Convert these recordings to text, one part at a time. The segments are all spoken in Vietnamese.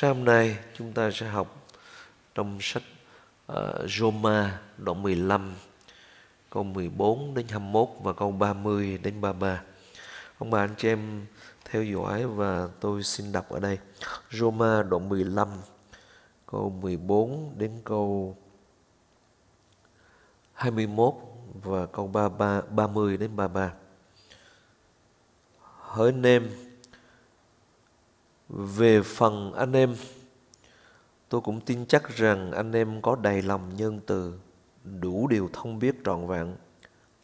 Sáng hôm nay chúng ta sẽ học trong sách uh, Roma đoạn 15 câu 14 đến 21 và câu 30 đến 33. Ông bà anh chị em theo dõi và tôi xin đọc ở đây. Roma đoạn 15 câu 14 đến câu 21 và câu 33, 30 đến 33. Hỡi anh em, về phần anh em, tôi cũng tin chắc rằng anh em có đầy lòng nhân từ, đủ điều thông biết trọn vẹn,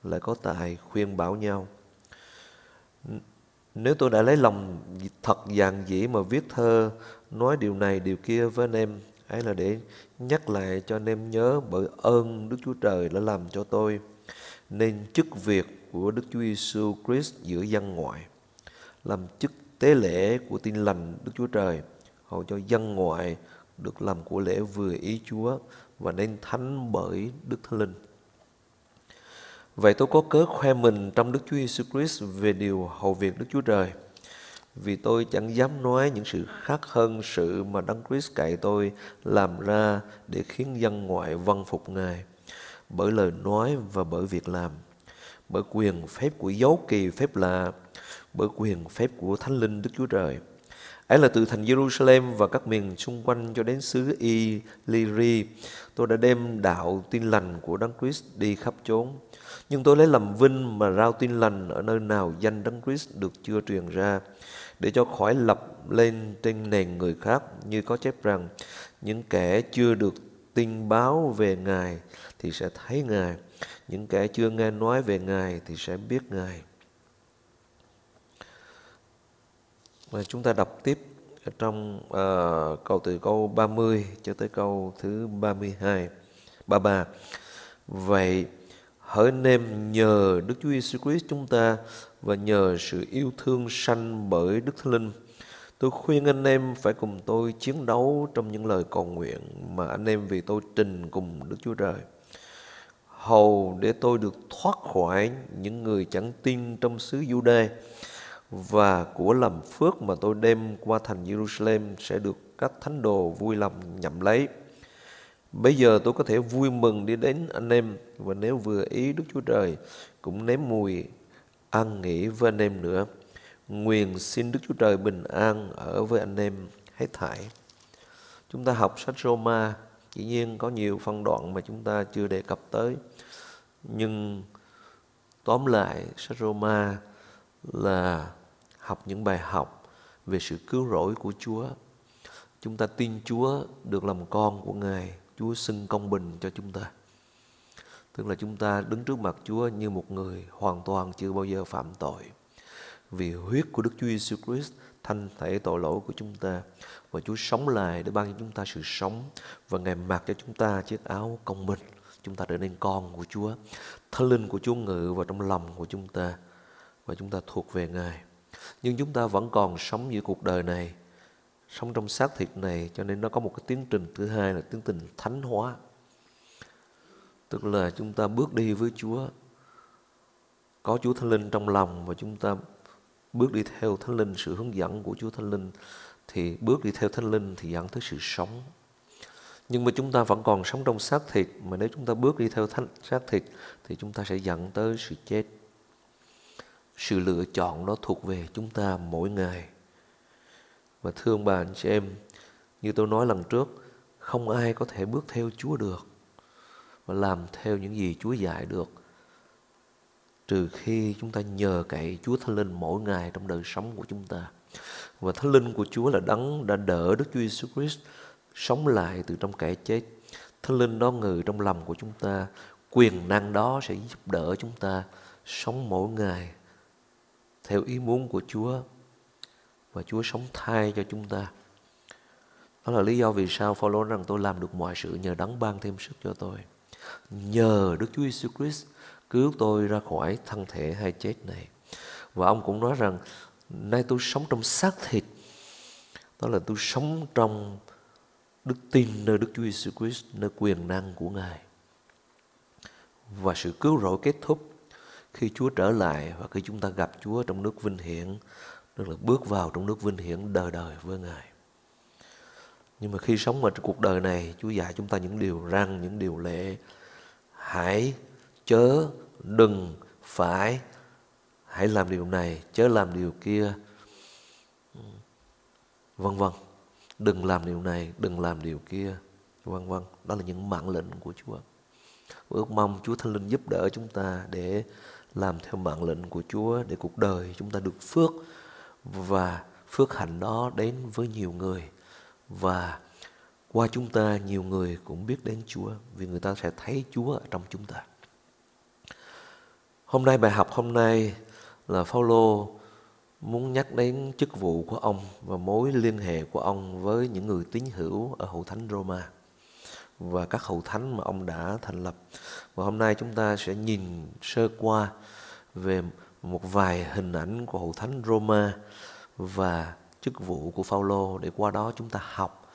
lại có tài khuyên bảo nhau. Nếu tôi đã lấy lòng thật dàn dĩ mà viết thơ, nói điều này điều kia với anh em, ấy là để nhắc lại cho anh em nhớ bởi ơn Đức Chúa Trời đã làm cho tôi nên chức việc của Đức Chúa Giêsu Christ giữa dân ngoại làm chức tế lễ của tin lành Đức Chúa Trời hầu cho dân ngoại được làm của lễ vừa ý Chúa và nên thánh bởi Đức Thánh Linh. Vậy tôi có cớ khoe mình trong Đức Chúa Giêsu Christ về điều hầu việc Đức Chúa Trời. Vì tôi chẳng dám nói những sự khác hơn sự mà Đấng Christ cậy tôi làm ra để khiến dân ngoại vâng phục Ngài bởi lời nói và bởi việc làm, bởi quyền phép của dấu kỳ phép lạ, bởi quyền phép của Thánh Linh Đức Chúa Trời. Ấy là từ thành Jerusalem và các miền xung quanh cho đến xứ Illyri, tôi đã đem đạo tin lành của Đấng Christ đi khắp chốn. Nhưng tôi lấy làm vinh mà rao tin lành ở nơi nào danh Đấng Christ được chưa truyền ra, để cho khỏi lập lên trên nền người khác như có chép rằng những kẻ chưa được tin báo về Ngài thì sẽ thấy Ngài. Những kẻ chưa nghe nói về Ngài thì sẽ biết Ngài. Và chúng ta đọc tiếp ở trong uh, câu từ câu 30 cho tới câu thứ 32, 33. Vậy hỡi anh em nhờ Đức Chúa Giêsu Christ chúng ta và nhờ sự yêu thương sanh bởi Đức Thánh Linh Tôi khuyên anh em phải cùng tôi chiến đấu trong những lời cầu nguyện mà anh em vì tôi trình cùng Đức Chúa Trời. Hầu để tôi được thoát khỏi những người chẳng tin trong xứ Jude và của làm phước mà tôi đem qua thành Jerusalem sẽ được các thánh đồ vui lòng nhậm lấy. Bây giờ tôi có thể vui mừng đi đến anh em và nếu vừa ý Đức Chúa Trời cũng nếm mùi ăn nghỉ với anh em nữa. Nguyện xin Đức Chúa Trời bình an ở với anh em hết thảy. Chúng ta học sách Roma, dĩ nhiên có nhiều phân đoạn mà chúng ta chưa đề cập tới. Nhưng tóm lại sách Roma là học những bài học về sự cứu rỗi của Chúa. Chúng ta tin Chúa được làm con của Ngài, Chúa xưng công bình cho chúng ta. Tức là chúng ta đứng trước mặt Chúa như một người hoàn toàn chưa bao giờ phạm tội vì huyết của Đức Chúa Giêsu Christ thanh thể tội lỗi của chúng ta và Chúa sống lại để ban cho chúng ta sự sống và Ngài mặc cho chúng ta chiếc áo công bình chúng ta trở nên con của Chúa thánh linh của Chúa ngự vào trong lòng của chúng ta và chúng ta thuộc về Ngài. Nhưng chúng ta vẫn còn sống giữa cuộc đời này sống trong xác thịt này cho nên nó có một cái tiến trình. Thứ hai là tiến trình thánh hóa. Tức là chúng ta bước đi với Chúa. Có Chúa Thánh Linh trong lòng và chúng ta bước đi theo Thánh Linh, sự hướng dẫn của Chúa Thánh Linh. Thì bước đi theo Thánh Linh thì dẫn tới sự sống. Nhưng mà chúng ta vẫn còn sống trong xác thịt mà nếu chúng ta bước đi theo thánh, xác thịt thì chúng ta sẽ dẫn tới sự chết. Sự lựa chọn nó thuộc về chúng ta mỗi ngày. Và thương bà anh chị em, như tôi nói lần trước, không ai có thể bước theo Chúa được và làm theo những gì Chúa dạy được trừ khi chúng ta nhờ cậy Chúa Thánh Linh mỗi ngày trong đời sống của chúng ta. Và Thánh Linh của Chúa là đấng đã đỡ Đức Chúa Jesus Christ sống lại từ trong kẻ chết. Thánh Linh đó ngự trong lòng của chúng ta, quyền năng đó sẽ giúp đỡ chúng ta sống mỗi ngày theo ý muốn của Chúa và Chúa sống thay cho chúng ta. Đó là lý do vì sao Phaolô rằng tôi làm được mọi sự nhờ đấng ban thêm sức cho tôi. Nhờ Đức Chúa Jesus Christ cứu tôi ra khỏi thân thể hay chết này. Và ông cũng nói rằng, nay tôi sống trong xác thịt, đó là tôi sống trong đức tin nơi Đức Chúa Jesus Christ, nơi quyền năng của Ngài. Và sự cứu rỗi kết thúc khi Chúa trở lại và khi chúng ta gặp Chúa trong nước vinh hiển, tức là bước vào trong nước vinh hiển đời đời với Ngài. Nhưng mà khi sống ở cuộc đời này, Chúa dạy chúng ta những điều răn, những điều lệ. Hãy chớ, đừng, phải, hãy làm điều này, chớ làm điều kia. Vân vân. Đừng làm điều này, đừng làm điều kia. Vân vân. Đó là những mạng lệnh của Chúa. Ước mong Chúa Thánh Linh giúp đỡ chúng ta để làm theo mạng lệnh của Chúa để cuộc đời chúng ta được phước và phước hạnh đó đến với nhiều người và qua chúng ta, nhiều người cũng biết đến Chúa vì người ta sẽ thấy Chúa ở trong chúng ta. Hôm nay bài học hôm nay là Phaolô muốn nhắc đến chức vụ của ông và mối liên hệ của ông với những người tín hữu ở hậu thánh Roma và các hậu thánh mà ông đã thành lập. Và hôm nay chúng ta sẽ nhìn sơ qua về một vài hình ảnh của hậu thánh Roma và chức vụ của Phaolô để qua đó chúng ta học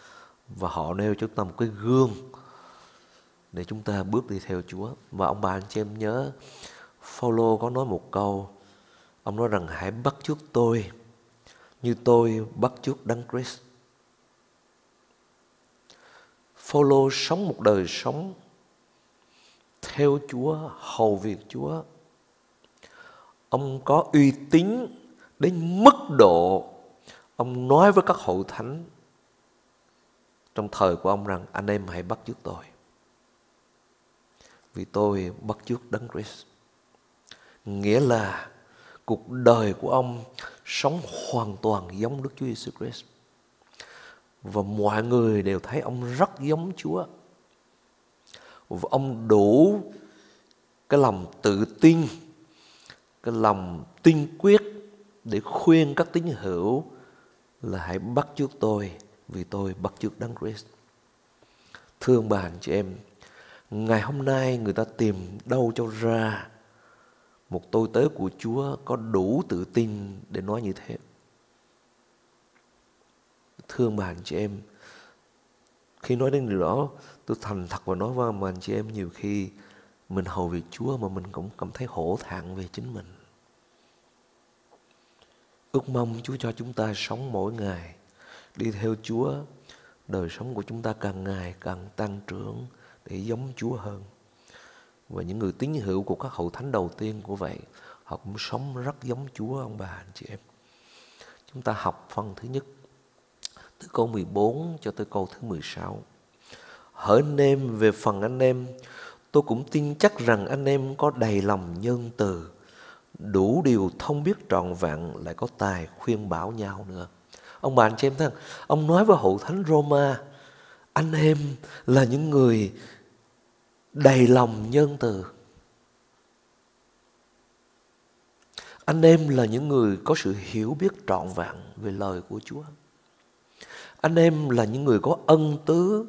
và họ nêu cho chúng ta một cái gương để chúng ta bước đi theo Chúa. Và ông bà anh chị em nhớ, Phaolô có nói một câu, ông nói rằng, hãy bắt chước tôi như tôi bắt chước Đấng Christ. Follow sống một đời sống theo Chúa, hầu việc Chúa. Ông có uy tín đến mức độ ông nói với các hậu thánh trong thời của ông rằng anh em hãy bắt chước tôi. Vì tôi bắt chước Đấng Christ. Nghĩa là cuộc đời của ông sống hoàn toàn giống Đức Chúa Jesus. Christ. Và mọi người đều thấy ông rất giống Chúa. Và ông đủ cái lòng tự tin, cái lòng tin quyết để khuyên các tín hữu là hãy bắt trước tôi vì tôi bắt trước Đấng Christ. Thương bà anh chị em, ngày hôm nay người ta tìm đâu cho ra một tôi tớ của Chúa có đủ tự tin để nói như thế. Thương bà anh chị em, khi nói đến điều đó, tôi thành thật và nói với mà anh chị em nhiều khi mình hầu việc Chúa mà mình cũng cảm thấy hổ thẹn về chính mình. Ước mong Chúa cho chúng ta sống mỗi ngày đi theo Chúa, đời sống của chúng ta càng ngày càng tăng trưởng để giống Chúa hơn. Và những người tín hữu của các hậu thánh đầu tiên của vậy, họ cũng sống rất giống Chúa ông bà anh chị em. Chúng ta học phần thứ nhất từ câu 14 cho tới câu thứ 16. Hỡi anh em về phần anh em, tôi cũng tin chắc rằng anh em có đầy lòng nhân từ, đủ điều thông biết trọn vẹn lại có tài khuyên bảo nhau nữa. Ông bà anh chị em thân, ông nói với hậu thánh Roma, anh em là những người đầy lòng nhân từ. Anh em là những người có sự hiểu biết trọn vẹn về lời của Chúa. Anh em là những người có ân tứ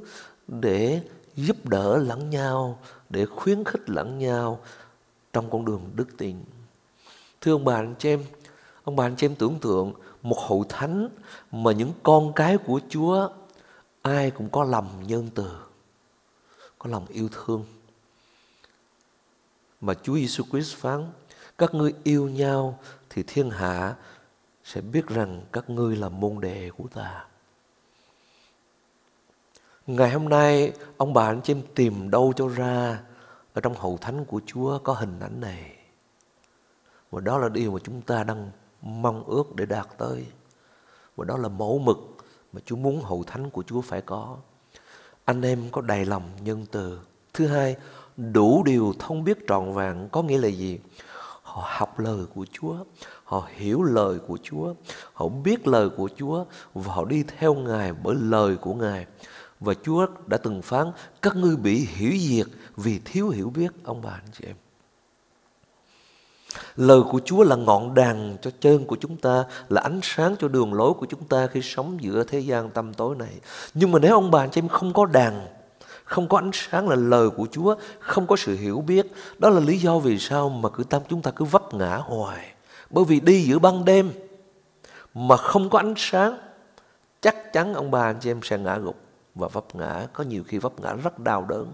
để giúp đỡ lẫn nhau, để khuyến khích lẫn nhau trong con đường đức tin. Thưa ông bà anh chị em, ông bà anh chị em tưởng tượng một hội thánh mà những con cái của Chúa ai cũng có lòng nhân từ, có lòng yêu thương. Mà Chúa Giêsu Christ phán, các ngươi yêu nhau thì thiên hạ sẽ biết rằng các ngươi là môn đệ của ta. Ngày hôm nay, ông bà anh chị em tìm đâu cho ra ở trong hậu thánh của Chúa có hình ảnh này. Và đó là điều mà chúng ta đang mong ước để đạt tới. Và đó là mẫu mực mà Chúa muốn hậu thánh của Chúa phải có. Anh em có đầy lòng nhân từ. Thứ hai, đủ điều thông biết trọn vẹn có nghĩa là gì? Họ học lời của Chúa, họ hiểu lời của Chúa, họ biết lời của Chúa và họ đi theo Ngài bởi lời của Ngài. Và Chúa đã từng phán các ngươi bị hiểu diệt vì thiếu hiểu biết ông bà anh chị em. Lời của Chúa là ngọn đàn cho chân của chúng ta, là ánh sáng cho đường lối của chúng ta khi sống giữa thế gian tâm tối này. Nhưng mà nếu ông bà anh chị em không có đàn, không có ánh sáng là lời của Chúa, không có sự hiểu biết, đó là lý do vì sao mà cứ tâm chúng ta cứ vấp ngã hoài. Bởi vì đi giữa ban đêm mà không có ánh sáng, chắc chắn ông bà anh chị em sẽ ngã gục và vấp ngã, có nhiều khi vấp ngã rất đau đớn.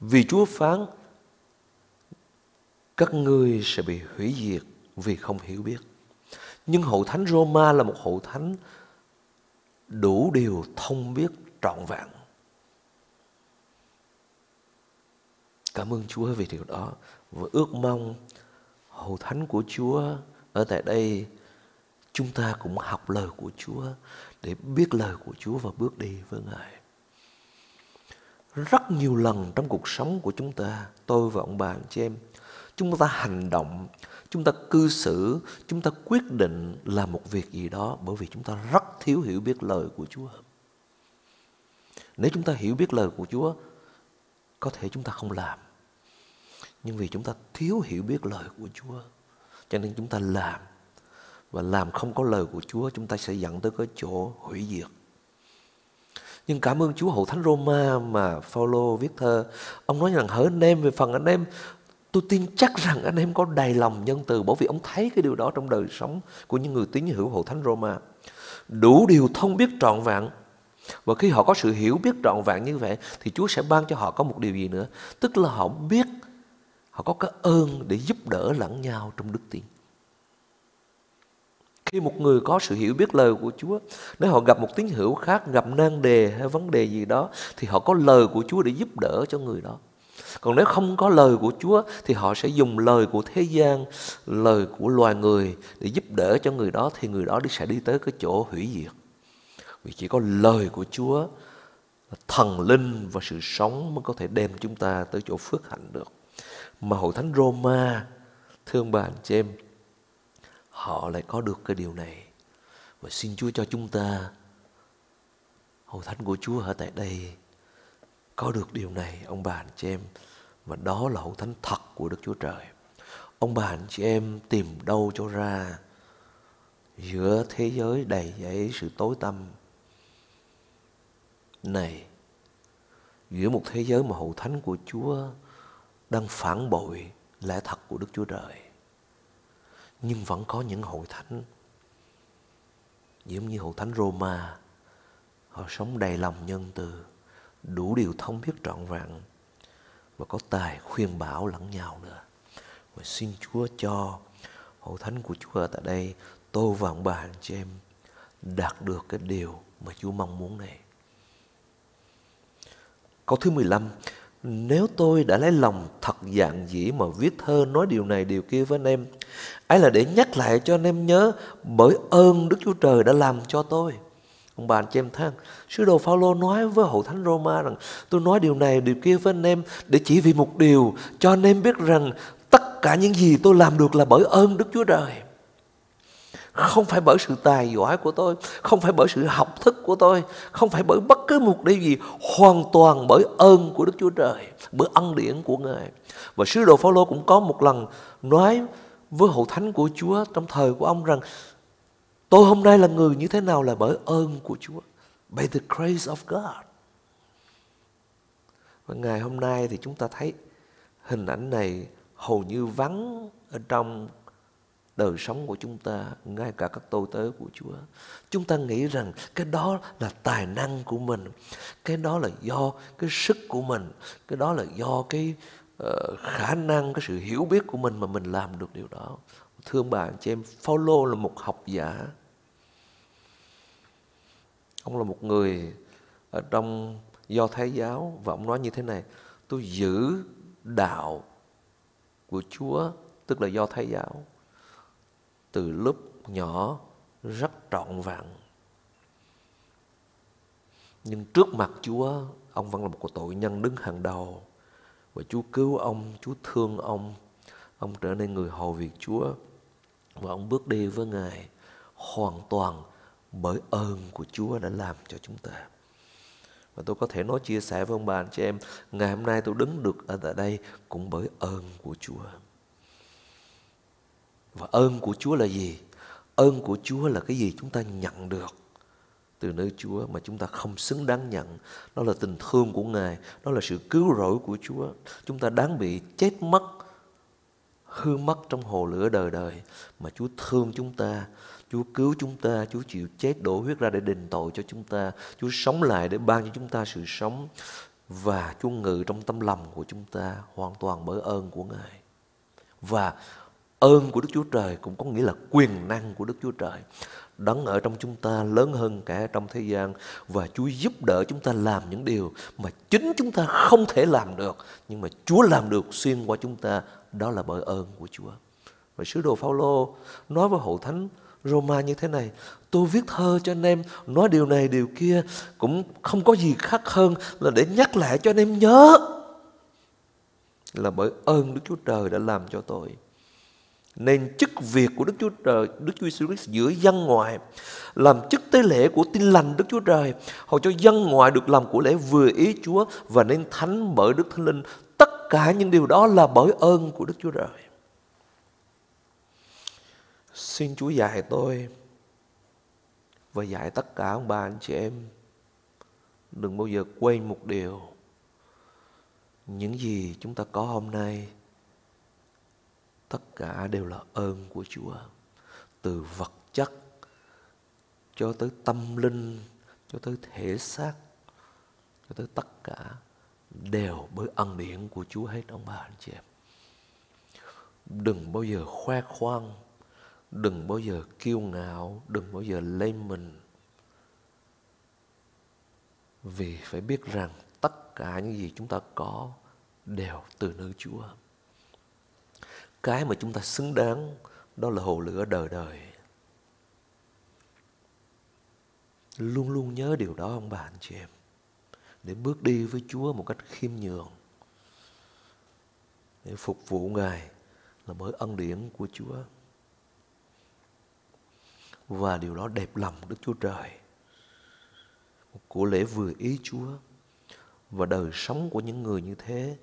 Vì Chúa phán các ngươi sẽ bị hủy diệt vì không hiểu biết. Nhưng hậu thánh Roma là một hậu thánh đủ điều thông biết trọn vẹn. Cảm ơn Chúa vì điều đó và ước mong hậu thánh của Chúa ở tại đây chúng ta cũng học lời của Chúa để biết lời của Chúa và bước đi với Ngài. Rất nhiều lần trong cuộc sống của chúng ta, tôi và ông bà anh chị em, chúng ta hành động, chúng ta cư xử, chúng ta quyết định làm một việc gì đó bởi vì chúng ta rất thiếu hiểu biết lời của Chúa. Nếu chúng ta hiểu biết lời của Chúa, có thể chúng ta không làm. Nhưng vì chúng ta thiếu hiểu biết lời của Chúa, cho nên chúng ta làm. Và làm không có lời của Chúa, chúng ta sẽ dẫn tới cái chỗ hủy diệt. Nhưng cảm ơn Chúa hậu thánh Roma mà Phaolô viết thơ. Ông nói rằng hỡi anh em về phần anh em Tôi tin chắc rằng anh em có đầy lòng nhân từ bởi vì ông thấy cái điều đó trong đời sống của những người tín hữu hậu thánh Roma. Đủ điều thông biết trọn vẹn. Và khi họ có sự hiểu biết trọn vẹn như vậy thì Chúa sẽ ban cho họ có một điều gì nữa. Tức là họ biết, họ có cái ơn để giúp đỡ lẫn nhau trong đức tin. Khi một người có sự hiểu biết lời của Chúa, nếu họ gặp một tín hữu khác, gặp nan đề hay vấn đề gì đó, thì họ có lời của Chúa để giúp đỡ cho người đó. Còn nếu không có lời của Chúa thì họ sẽ dùng lời của thế gian, lời của loài người để giúp đỡ cho người đó thì người đó sẽ đi tới cái chỗ hủy diệt. Vì chỉ có lời của Chúa, thần linh và sự sống mới có thể đem chúng ta tới chỗ phước hạnh được. Mà hội thánh Roma, thương bà anh chị em, họ lại có được cái điều này. Và xin Chúa cho chúng ta, hội thánh của Chúa ở tại đây, có được điều này ông bà anh chị em và đó là hậu thánh thật của Đức Chúa Trời. Ông bà anh chị em tìm đâu cho ra giữa thế giới đầy dẫy sự tối tăm này giữa một thế giới mà hậu thánh của Chúa đang phản bội lẽ thật của Đức Chúa Trời. Nhưng vẫn có những hội thánh giống như hội thánh Roma, họ sống đầy lòng nhân từ, đủ điều thông biết trọn vẹn, và có tài khuyên bảo lẫn nhau nữa. Và xin Chúa cho hội thánh của Chúa ở tại đây tôi và ông bà anh chị em đạt được cái điều mà Chúa mong muốn này. Câu thứ 15 nếu tôi đã lấy lòng thật dạng dĩ mà viết thơ nói điều này điều kia với anh em ấy là để nhắc lại cho anh em nhớ bởi ơn Đức Chúa Trời đã làm cho tôi. Ông bà anh chị em thân, sứ đồ Phaolô nói với hậu thánh Roma rằng tôi nói điều này điều kia với anh em để chỉ vì một điều cho anh em biết rằng tất cả những gì tôi làm được là bởi ơn Đức Chúa Trời. Không phải bởi sự tài giỏi của tôi không phải bởi sự học thức của tôi không phải bởi bất cứ mục đích gì hoàn toàn bởi ơn của Đức Chúa Trời, bởi ân điển của Ngài và sứ đồ Phaolô cũng có một lần nói với hậu thánh của Chúa trong thời của ông rằng, Tôi hôm nay là người như thế nào là bởi ơn của Chúa. By the grace of God. Và ngày hôm nay thì chúng ta thấy hình ảnh này hầu như vắng ở trong đời sống của chúng ta, ngay cả các tôi tớ của Chúa. Chúng ta nghĩ rằng cái đó là tài năng của mình, cái đó là do cái sức của mình, cái đó là do cái uh, khả năng, cái sự hiểu biết của mình mà mình làm được điều đó. Thưa bạn, chị em, Paulo là một học giả. Ông là một người ở trong do Thái giáo và ông nói như thế này, tôi giữ đạo của Chúa, tức là do Thái giáo, từ lúc nhỏ rất trọn vẹn. Nhưng trước mặt Chúa, ông vẫn là một tội nhân đứng hàng đầu. Và Chúa cứu ông, Chúa thương ông, ông trở nên người hầu việc Chúa và ông bước đi với Ngài hoàn toàn bởi ơn của Chúa đã làm cho chúng ta. Và tôi có thể nói chia sẻ với ông bà anh chị em, ngày hôm nay tôi đứng được ở tại đây cũng bởi ơn của Chúa. Và ơn của Chúa là gì? Ơn của Chúa là cái gì chúng ta nhận được từ nơi Chúa mà chúng ta không xứng đáng nhận. Đó là tình thương của Ngài, đó là sự cứu rỗi của Chúa. Chúng ta đáng bị chết mất hư mất trong hồ lửa đời đời mà Chúa thương chúng ta Chúa cứu chúng ta Chúa chịu chết đổ huyết ra để đền tội cho chúng ta Chúa sống lại để ban cho chúng ta sự sống và Chúa ngự trong tâm lòng của chúng ta hoàn toàn bởi ơn của Ngài và ơn của Đức Chúa Trời cũng có nghĩa là quyền năng của Đức Chúa Trời đấng ở trong chúng ta, lớn hơn cả trong thế gian, và Chúa giúp đỡ chúng ta làm những điều mà chính chúng ta không thể làm được, nhưng mà Chúa làm được xuyên qua chúng ta, đó là bởi ơn của Chúa. Và sứ đồ Phaolô nói với hội thánh Roma như thế này, Tôi viết thơ cho anh em, Nói điều này, điều kia Cũng không có gì khác hơn Là để nhắc lại cho anh em nhớ Là bởi ơn Đức Chúa Trời đã làm cho tôi nên chức việc của Đức Chúa Trời, Đức Chúa Jesus Christ giữa dân ngoại làm chức tế lễ của tin lành Đức Chúa Trời, hầu cho dân ngoại được làm của lễ vừa ý Chúa và nên thánh bởi Đức Thánh Linh. Tất cả những điều đó là bởi ơn của Đức Chúa Trời. Xin Chúa dạy tôi và dạy tất cả ông bà anh chị em đừng bao giờ quên một điều những gì chúng ta có hôm nay tất cả đều là ơn của Chúa. Từ vật chất cho tới tâm linh, cho tới thể xác, cho tới tất cả đều bởi ân điển của Chúa hết, ông bà anh chị em. Đừng bao giờ khoe khoang, đừng bao giờ kiêu ngạo, đừng bao giờ lên mình. Vì phải biết rằng tất cả những gì chúng ta có đều từ nơi Chúa cái mà chúng ta xứng đáng, đó là hồ lửa đời đời. Luôn luôn nhớ điều đó ông bà, anh chị em. Để bước đi với Chúa một cách khiêm nhường. Để phục vụ Ngài là bởi ân điển của Chúa. Và điều đó đẹp lòng Đức Chúa Trời. Một của lễ vừa ý Chúa. Và đời sống của những người như thế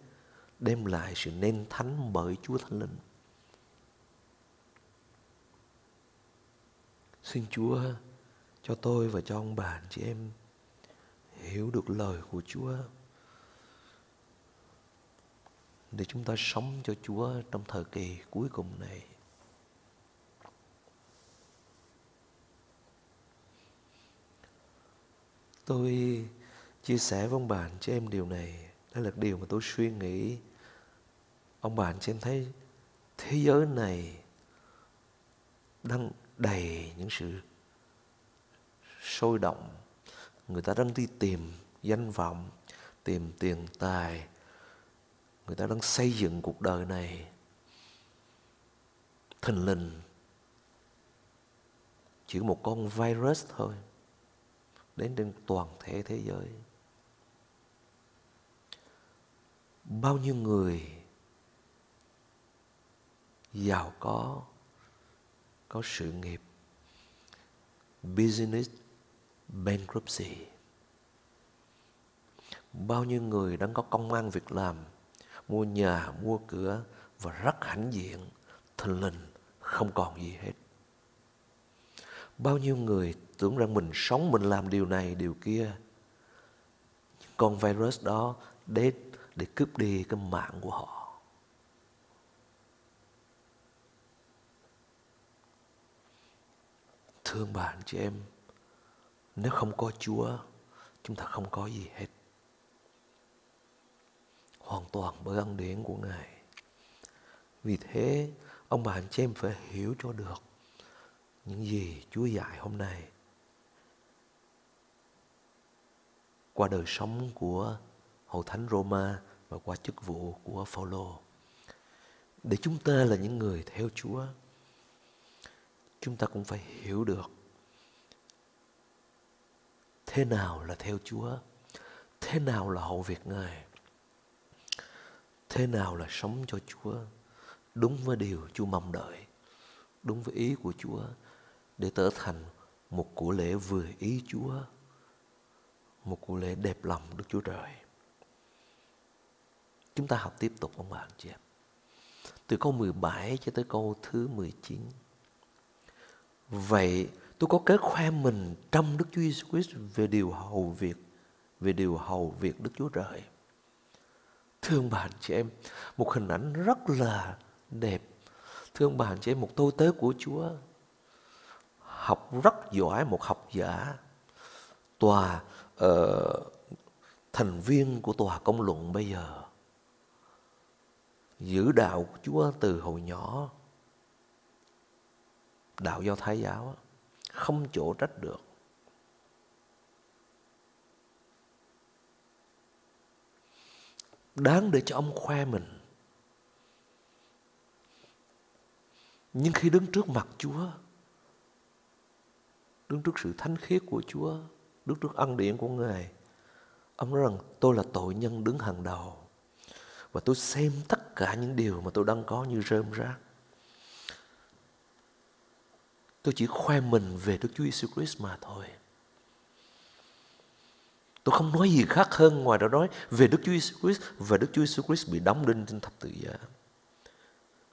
đem lại sự nên thánh bởi Chúa Thánh Linh. Xin Chúa cho tôi và cho ông bà chị em hiểu được lời của Chúa để chúng ta sống cho Chúa trong thời kỳ cuối cùng này. Tôi chia sẻ với ông bạn cho chị em điều này đây là điều mà tôi suy nghĩ ông bạn cho chị em thấy thế giới này đang đầy những sự sôi động. Người ta đang đi tìm danh vọng, tìm tiền tài. Người ta đang xây dựng cuộc đời này thình lình. Chỉ một con virus thôi, đến trên toàn thể thế giới. Bao nhiêu người giàu có có sự nghiệp, business, bankruptcy. Bao nhiêu người đang có công ăn việc làm, mua nhà, mua cửa và rất hãnh diện, thình lình không còn gì hết. Bao nhiêu người tưởng rằng mình sống mình làm điều này, điều kia. Con virus đó đến để cướp đi cái mạng của họ. Thương bạn chị em. Nếu không có chúa chúng ta không có gì hết. Hoàn toàn bởi ân điển của ngài. Vì thế ông bà anh chị em phải hiểu cho được những gì chúa dạy hôm nay. Qua đời sống của hậu thánh Roma và qua chức vụ của Phaolô. Để chúng ta là những người theo Chúa, chúng ta cũng phải hiểu được thế nào là theo Chúa, thế nào là hậu việc Ngài, thế nào là sống cho Chúa đúng với điều Chúa mong đợi, đúng với ý của Chúa để trở thành một của lễ vừa ý Chúa, một của lễ đẹp lòng Đức Chúa Trời. Chúng ta học tiếp tục ông bạn chị em. Từ câu 17 cho tới câu thứ 19. Vậy tôi có kế khoe mình trong Đức Chúa Jesus Christ về điều hầu việc, về điều hầu việc Đức Chúa Trời. Thương bạn chị em, một hình ảnh rất là đẹp. Thương bạn chị em, một tôi tớ của Chúa. Học rất giỏi, một học giả. Tòa uh, thành viên của tòa công luận bây giờ giữ đạo của Chúa từ hồi nhỏ đạo do thái giáo không chỗ trách được. Đáng để cho ông khoe mình. Nhưng khi đứng trước mặt Chúa, đứng trước sự thánh khiết của Chúa, đứng trước ân điển của Ngài, ông nói rằng tôi là tội nhân đứng hàng đầu. Và tôi xem tất cả những điều mà tôi đang có như rơm rác. Tôi chỉ khoe mình về Đức Chúa Giêsu Christ mà thôi. Tôi không nói gì khác hơn ngoài đó nói về Đức Chúa Giêsu Christ và Đức Chúa Giêsu Christ bị đóng đinh trên thập tự giá.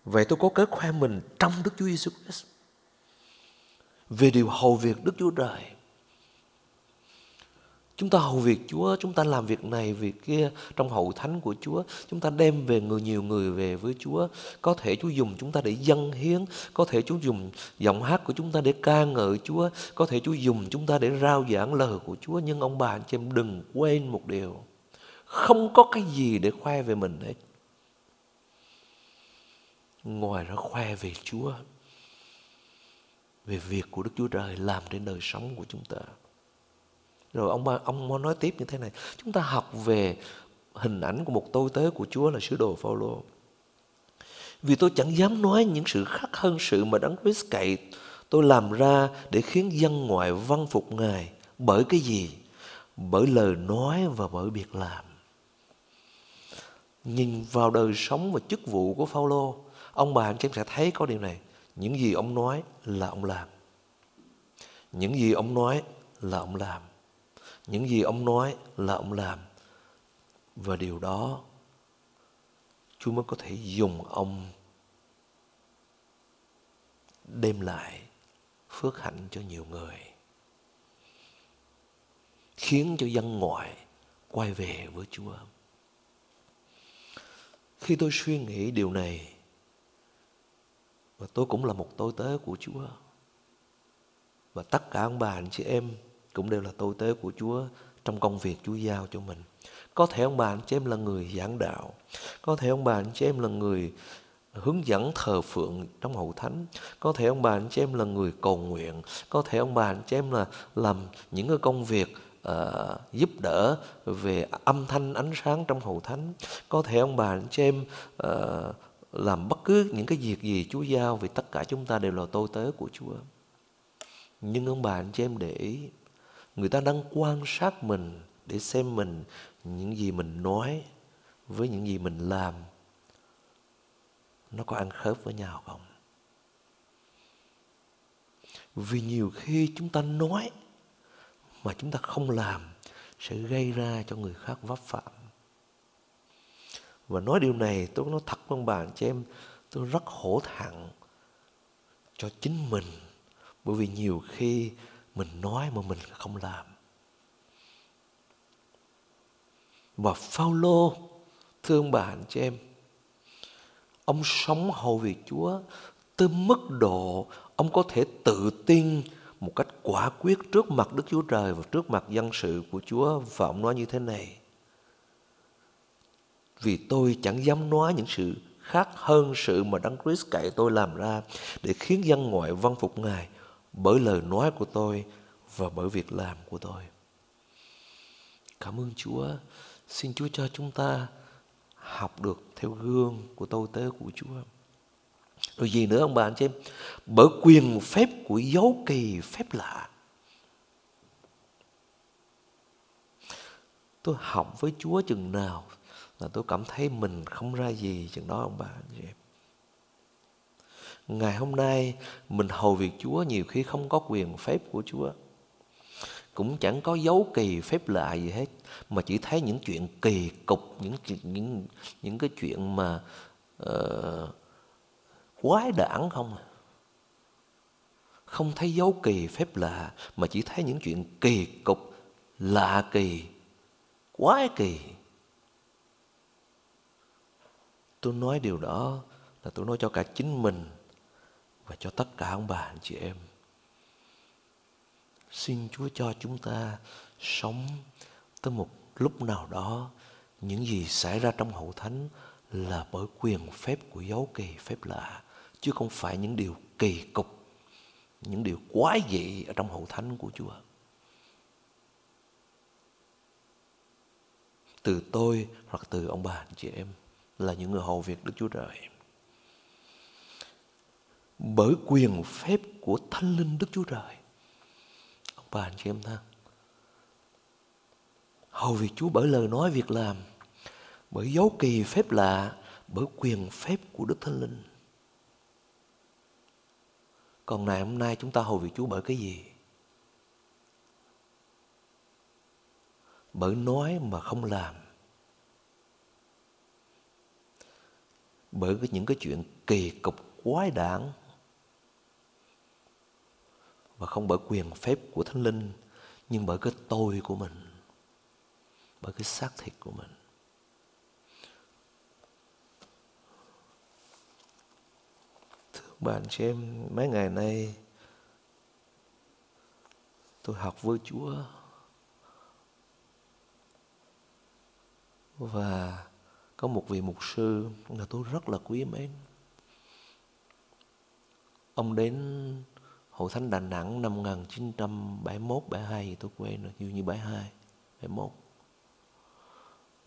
Vậy tôi có cớ khoe mình trong Đức Chúa Giêsu Christ về điều hầu việc Đức Chúa Trời. Chúng ta hầu việc Chúa, chúng ta làm việc này, việc kia trong hậu thánh của Chúa. Chúng ta đem về người nhiều người về với Chúa. Có thể Chúa dùng chúng ta để dâng hiến. Có thể Chúa dùng giọng hát của chúng ta để ca ngợi Chúa. Có thể Chúa dùng chúng ta để rao giảng lời của Chúa. Nhưng ông bà anh chị em đừng quên một điều. Không có cái gì để khoe về mình hết. Ngoài ra khoe về Chúa. Về việc của Đức Chúa Trời làm trên đời sống của chúng ta. Rồi ông ông nói tiếp như thế này, chúng ta học về hình ảnh của một tôi tớ của Chúa là sứ đồ Phaolô. Vì tôi chẳng dám nói những sự khác hơn sự mà Đấng Christ cậy tôi làm ra để khiến dân ngoại văn phục Ngài. Bởi cái gì? Bởi lời nói và bởi việc làm. Nhìn vào đời sống và chức vụ của Phaolô, ông bà anh chị sẽ thấy có điều này. Những gì ông nói là ông làm. Những gì ông nói là ông làm. Những gì ông nói là ông làm. Và điều đó Chúa mới có thể dùng ông đem lại phước hạnh cho nhiều người. Khiến cho dân ngoại quay về với Chúa. Khi tôi suy nghĩ điều này, và tôi cũng là một tôi tớ của Chúa, và tất cả ông bà anh chị em cũng đều là tôi tế của Chúa trong công việc Chúa giao cho mình. Có thể ông bà anh chị em là người giảng đạo. Có thể ông bà anh chị em là người hướng dẫn thờ phượng trong hậu thánh. Có thể ông bà anh chị em là người cầu nguyện. Có thể ông bà anh chị em là làm những cái công việc uh, giúp đỡ về âm thanh ánh sáng trong hậu thánh. Có thể ông bà anh chị em uh, làm bất cứ những cái việc gì Chúa giao vì tất cả chúng ta đều là tôi tớ của Chúa. Nhưng ông bà anh chị em để ý người ta đang quan sát mình để xem mình, những gì mình nói với những gì mình làm. Nó có ăn khớp với nhau không? Vì nhiều khi chúng ta nói mà chúng ta không làm sẽ gây ra cho người khác vấp phạm. Và nói điều này, tôi nói thật với ông bà chị em, tôi rất hổ thẳng cho chính mình. Bởi vì nhiều khi mình nói mà mình không làm. Và Phaolô thương bà anh chị em. Ông sống hầu vì Chúa tới mức độ ông có thể tự tin một cách quả quyết trước mặt Đức Chúa Trời và trước mặt dân sự của Chúa và ông nói như thế này. Vì tôi chẳng dám nói những sự khác hơn sự mà Đấng Christ cậy tôi làm ra để khiến dân ngoại văn phục Ngài bởi lời nói của tôi và bởi việc làm của tôi. Cảm ơn Chúa. Xin Chúa cho chúng ta học được theo gương của tôi tế của Chúa. Rồi gì nữa ông bà anh chị em? Bởi quyền phép của dấu kỳ phép lạ. Tôi học với Chúa chừng nào là tôi cảm thấy mình không ra gì chừng đó ông bà anh chị em. Ngày hôm nay mình hầu việc Chúa nhiều khi không có quyền phép của Chúa. Cũng chẳng có dấu kỳ phép lạ gì hết mà chỉ thấy những chuyện kỳ cục, những những những cái chuyện mà uh, quái đản không à. Không thấy dấu kỳ phép lạ mà chỉ thấy những chuyện kỳ cục, lạ kỳ, quái kỳ. Tôi nói điều đó là tôi nói cho cả chính mình và cho tất cả ông bà, anh chị em. Xin Chúa cho chúng ta sống tới một lúc nào đó, những gì xảy ra trong hậu thánh là bởi quyền phép của dấu kỳ phép lạ, chứ không phải những điều kỳ cục, những điều quái dị ở trong hậu thánh của Chúa. Từ tôi hoặc từ ông bà, anh chị em, là những người hầu việc Đức Chúa Trời. Bởi quyền phép của Thánh Linh Đức Chúa Trời. Ông bà anh chị em ta. Hầu việc Chúa bởi lời nói việc làm, bởi dấu kỳ phép lạ, bởi quyền phép của Đức Thánh Linh. Còn ngày hôm nay chúng ta hầu việc Chúa bởi cái gì? Bởi nói mà không làm. Bởi những cái chuyện kỳ cục quái đản và không bởi quyền phép của Thánh Linh, nhưng bởi cái tôi của mình, bởi cái xác thịt của mình. Thưa bạn chị em, mấy ngày nay tôi học với Chúa và có một vị mục sư mà tôi rất là quý mến. Ông đến Hội Thánh Đà Nẵng năm 1971 72 thì tôi quên rồi, như như 72 71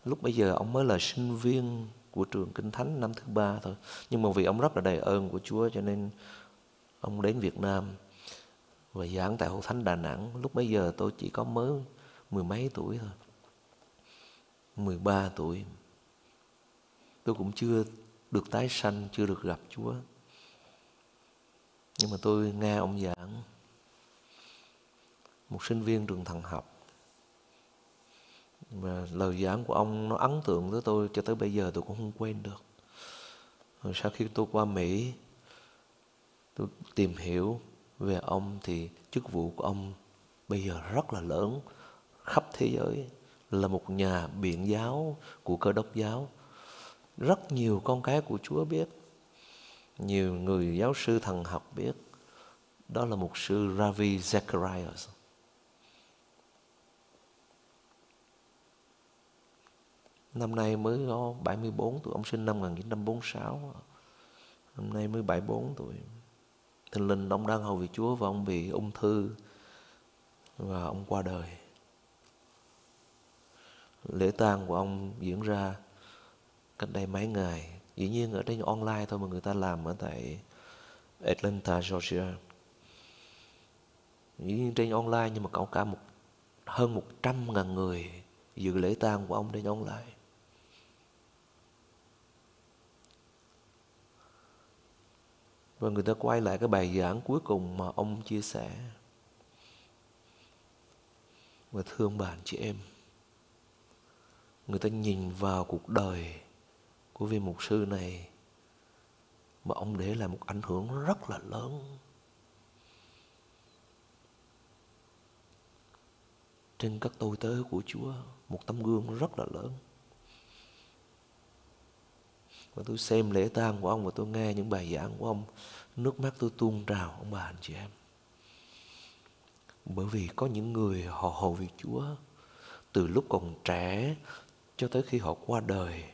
lúc bây giờ ông mới là sinh viên của trường Kinh Thánh năm thứ ba thôi. Nhưng mà vì ông rất là đầy ơn của Chúa cho nên ông đến Việt Nam và giảng tại Hội Thánh Đà Nẵng. Lúc bấy giờ tôi chỉ có mới mười mấy tuổi thôi. 13 tuổi. Tôi cũng chưa được tái sanh, chưa được gặp Chúa. Nhưng mà tôi nghe ông giảng, một sinh viên trường thần học. Và lời giảng của ông nó ấn tượng với tôi, cho tới bây giờ tôi cũng không quên được. Rồi sau khi tôi qua Mỹ, tôi tìm hiểu về ông thì chức vụ của ông bây giờ rất là lớn. Khắp thế giới là một nhà biện giáo của cơ đốc giáo. Rất nhiều con cái của Chúa biết nhiều người giáo sư thần học biết đó là một sư Ravi Zacharias Năm nay mới có 74 tuổi, ông sinh năm 1946. Năm nay mới 74 tuổi. Thình linh ông đang hầu vị Chúa và ông bị ung thư và ông qua đời. Lễ tang của ông diễn ra cách đây mấy ngày. Dĩ nhiên ở trên online thôi mà người ta làm ở tại Atlanta, Georgia. Dĩ nhiên trên online nhưng mà có cả một hơn 100 ngàn người dự lễ tang của ông trên online. và người ta quay lại cái bài giảng cuối cùng mà ông chia sẻ và thương bạn chị em người ta nhìn vào cuộc đời của vị mục sư này, mà ông để lại một ảnh hưởng rất là lớn. Trên các tôi tớ của Chúa, một tấm gương rất là lớn. Và tôi xem lễ tang của ông và tôi nghe những bài giảng của ông, nước mắt tôi tuôn trào, ông bà, anh chị em. Bởi vì có những người họ hầu việc Chúa từ lúc còn trẻ cho tới khi họ qua đời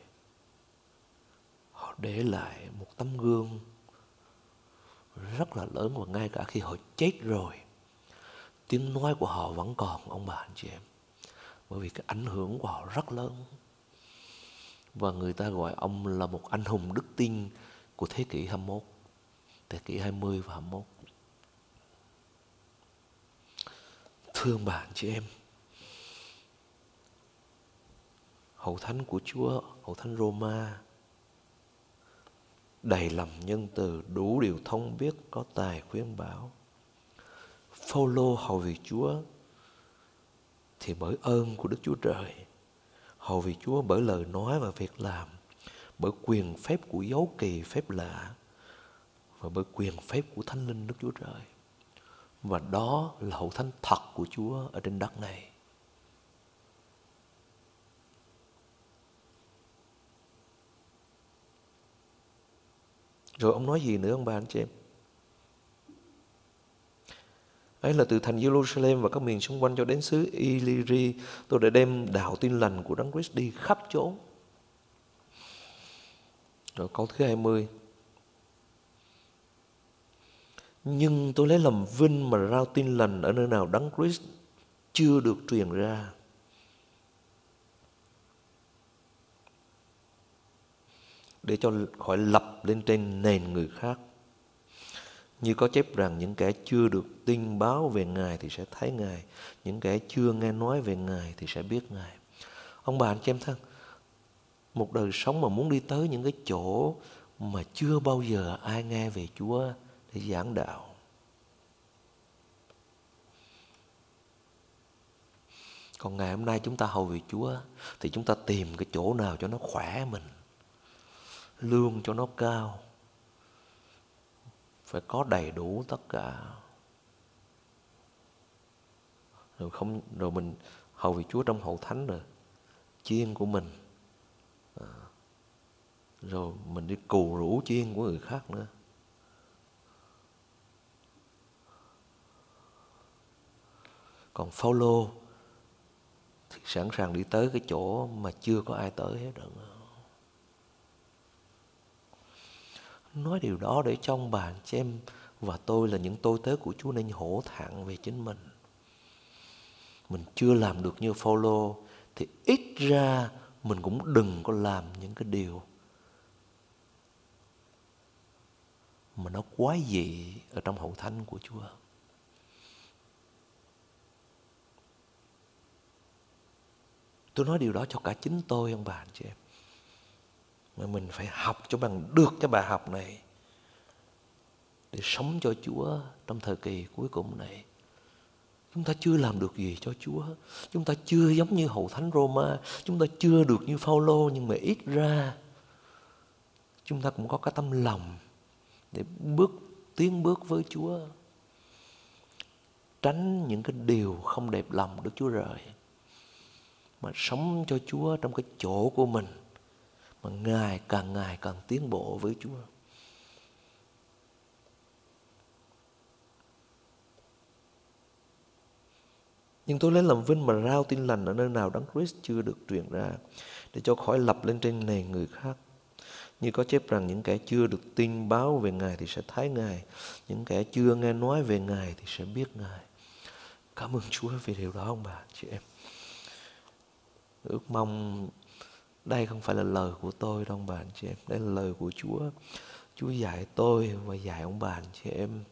để lại một tấm gương rất là lớn và ngay cả khi họ chết rồi tiếng nói của họ vẫn còn ông bà anh chị em bởi vì cái ảnh hưởng của họ rất lớn và người ta gọi ông là một anh hùng đức tin của thế kỷ 21, thế kỷ 20 và 21. Thương bạn chị em, hậu thánh của Chúa, hậu thánh Roma, đầy lòng nhân từ, đủ điều thông biết, có tài khuyên bảo. Phaolô hầu vì Chúa thì bởi ơn của Đức Chúa Trời hầu vì Chúa bởi lời nói và việc làm, bởi quyền phép của dấu kỳ phép lạ và bởi quyền phép của Thánh Linh Đức Chúa Trời. Và đó là hậu thánh thật của Chúa ở trên đất này. Rồi ông nói gì nữa, ông bà anh chị em? ấy là từ thành Jerusalem và các miền xung quanh cho đến xứ Illyri, tôi đã đem đạo tin lành của Đấng Christ đi khắp chỗ rồi câu thứ 20 Nhưng tôi lấy làm vinh mà rao tin lành ở nơi nào đấng Christ chưa được truyền ra. Để cho khỏi lập lên trên nền người khác. Như có chép rằng những kẻ chưa được tin báo về Ngài thì sẽ thấy Ngài. Những kẻ chưa nghe nói về Ngài thì sẽ biết Ngài. Ông bà anh chị em thân, một đời sống mà muốn đi tới những cái chỗ mà chưa bao giờ ai nghe về Chúa để giảng đạo. Còn ngày hôm nay chúng ta hầu về Chúa thì chúng ta tìm cái chỗ nào cho nó khỏe mình. Lương cho nó cao. Phải có đầy đủ tất cả. Rồi không, rồi mình, hầu vị Chúa trong hậu thánh rồi. Chiên của mình à, rồi mình đi cù rủ chiên của người khác nữa còn Phaolô thì sẵn sàng đi tới cái chỗ mà chưa có ai tới hết rồi nói điều đó để trong bàn chị em và tôi là những tôi tớ của Chúa nên hổ thẳng về chính mình mình chưa làm được như Phaolô thì ít ra mình cũng đừng có làm những cái điều mà nó quái dị ở trong hậu thánh của Chúa. Tôi nói điều đó cho cả chính tôi, ông bà, anh chị em. Mà mình phải học cho bằng được cái bài học này để sống cho Chúa trong thời kỳ cuối cùng này. Chúng ta chưa làm được gì cho Chúa. Chúng ta chưa giống như hậu thánh Roma, chúng ta chưa được như Phaolô nhưng mà ít ra chúng ta cũng có cái tâm lòng để bước tiến bước với Chúa. Tránh những cái điều không đẹp lòng Đức Chúa rời. Mà sống cho Chúa trong cái chỗ của mình. Mà ngày càng ngày càng tiến bộ với Chúa. Nhưng tôi lấy làm vinh mà rao tin lành ở nơi nào Đấng Christ chưa được truyền ra, để cho khỏi lập lên trên nền người khác. Như có chép rằng những kẻ chưa được tin báo về Ngài thì sẽ thấy Ngài. Những kẻ chưa nghe nói về Ngài thì sẽ biết Ngài. Cảm ơn Chúa vì điều đó, ông bà, chị em. Ước mong đây không phải là lời của tôi đâu ông bà chị em. Đây là lời của Chúa. Chúa dạy tôi và dạy ông bà chị em.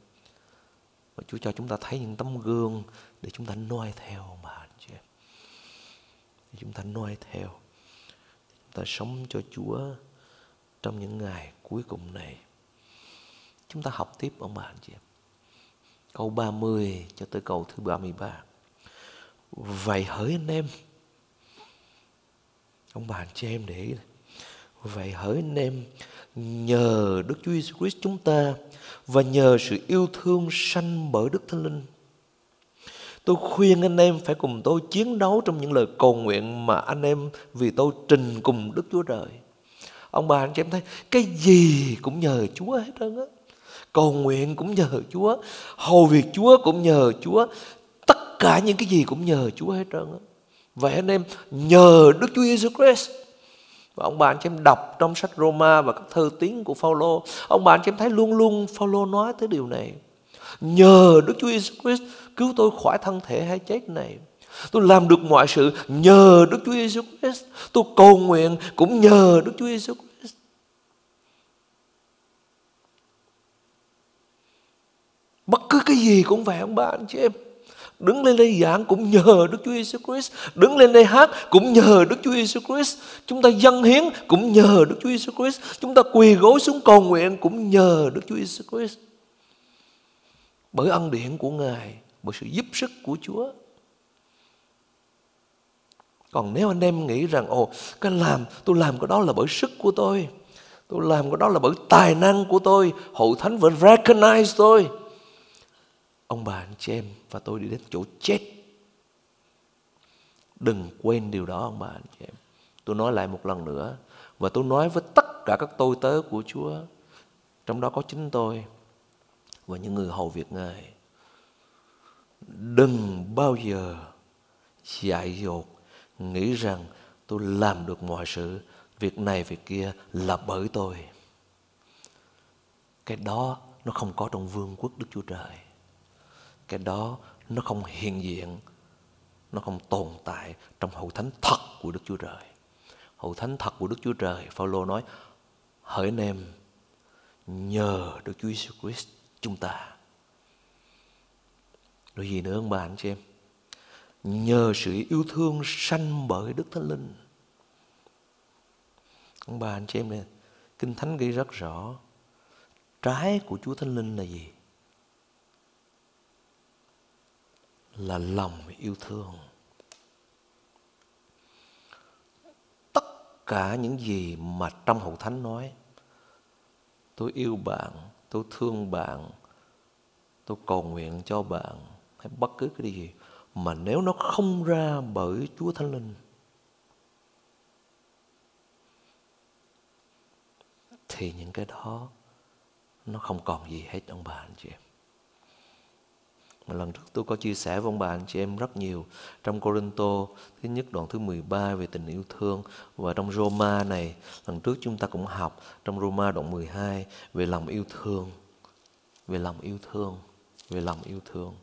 Và Chúa cho chúng ta thấy những tấm gương để chúng ta noi theo ông bà chị em. Để chúng ta noi theo. Chúng ta sống cho Chúa trong những ngày cuối cùng này. Chúng ta học tiếp ông bà anh chị em. Câu 30 cho tới câu thứ 33. Vậy hỡi anh em. Ông bà anh chị em để ý Vậy hỡi anh em, nhờ Đức Chúa Jesus Christ chúng ta và nhờ sự yêu thương sanh bởi Đức Thánh Linh. Tôi khuyên anh em phải cùng tôi chiến đấu trong những lời cầu nguyện mà anh em vì tôi trình cùng Đức Chúa Trời. Ông bà anh chị em thấy, cái gì cũng nhờ Chúa hết trơn á. Cầu nguyện cũng nhờ Chúa, hầu việc Chúa cũng nhờ Chúa, tất cả những cái gì cũng nhờ Chúa hết trơn á vậy anh em nhờ Đức Chúa Giêsu Christ và ông bà anh chị em đọc trong sách Roma và các thơ tiếng của Phaolô, ông bà anh chị em thấy luôn luôn Phaolô nói tới điều này nhờ Đức Chúa Giêsu Christ, cứu tôi khỏi thân thể hay chết này Tôi làm được mọi sự nhờ Đức Chúa Giêsu Christ. Tôi cầu nguyện cũng nhờ Đức Chúa Giêsu Christ. Bất cứ cái gì cũng vậy, ông bà anh chị em. Đứng lên đây giảng cũng nhờ Đức Chúa Giêsu Christ. Đứng lên đây hát cũng nhờ Đức Chúa Giêsu Christ. Chúng ta dâng hiến cũng nhờ Đức Chúa Giêsu Christ. Chúng ta quỳ gối xuống cầu nguyện cũng nhờ Đức Chúa Giêsu Christ. Bởi ân điển của Ngài, bởi sự giúp sức của Chúa. Còn nếu anh em nghĩ rằng ồ cái làm tôi làm cái đó là bởi sức của tôi Tôi làm cái đó là bởi tài năng của tôi Hội thánh vẫn recognize tôi Ông bà anh chị em và tôi đi đến chỗ chết. Đừng quên điều đó, ông bà, anh chị em. Tôi nói lại một lần nữa, Và tôi nói với tất cả các tôi tớ của Chúa. Trong đó có chính tôi Và những người hầu việc Ngài. Đừng bao giờ dại dột nghĩ rằng tôi làm được mọi sự. Việc này, việc kia là bởi tôi. Cái đó nó không có trong vương quốc Đức Chúa Trời. Cái đó nó không hiện diện, nó không tồn tại trong hậu thánh thật của Đức Chúa Trời. Hậu thánh thật của Đức Chúa Trời, Phaolô nói, hỡi anh em nhờ Đức Chúa Jesus Christ chúng ta. Rồi gì nữa ông bà anh chị em? Nhờ sự yêu thương sanh bởi Đức Thánh Linh. Ông bà anh chị em này, Kinh Thánh ghi rất rõ. Trái của Chúa Thánh Linh là gì? Là lòng yêu thương. Tất cả những gì mà trong Hậu Thánh nói, tôi yêu bạn, tôi thương bạn, tôi cầu nguyện cho bạn, hay bất cứ cái gì mà nếu nó không ra bởi Chúa Thánh Linh, thì những cái đó nó không còn gì hết ông bà, anh chị em. Mà lần trước tôi có chia sẻ với ông bà, anh chị em rất nhiều trong Corinto, thứ nhất đoạn thứ 13 về tình yêu thương, và trong Roma này, lần trước chúng ta cũng học trong Roma đoạn 12 về lòng yêu thương, về lòng yêu thương, về lòng yêu thương.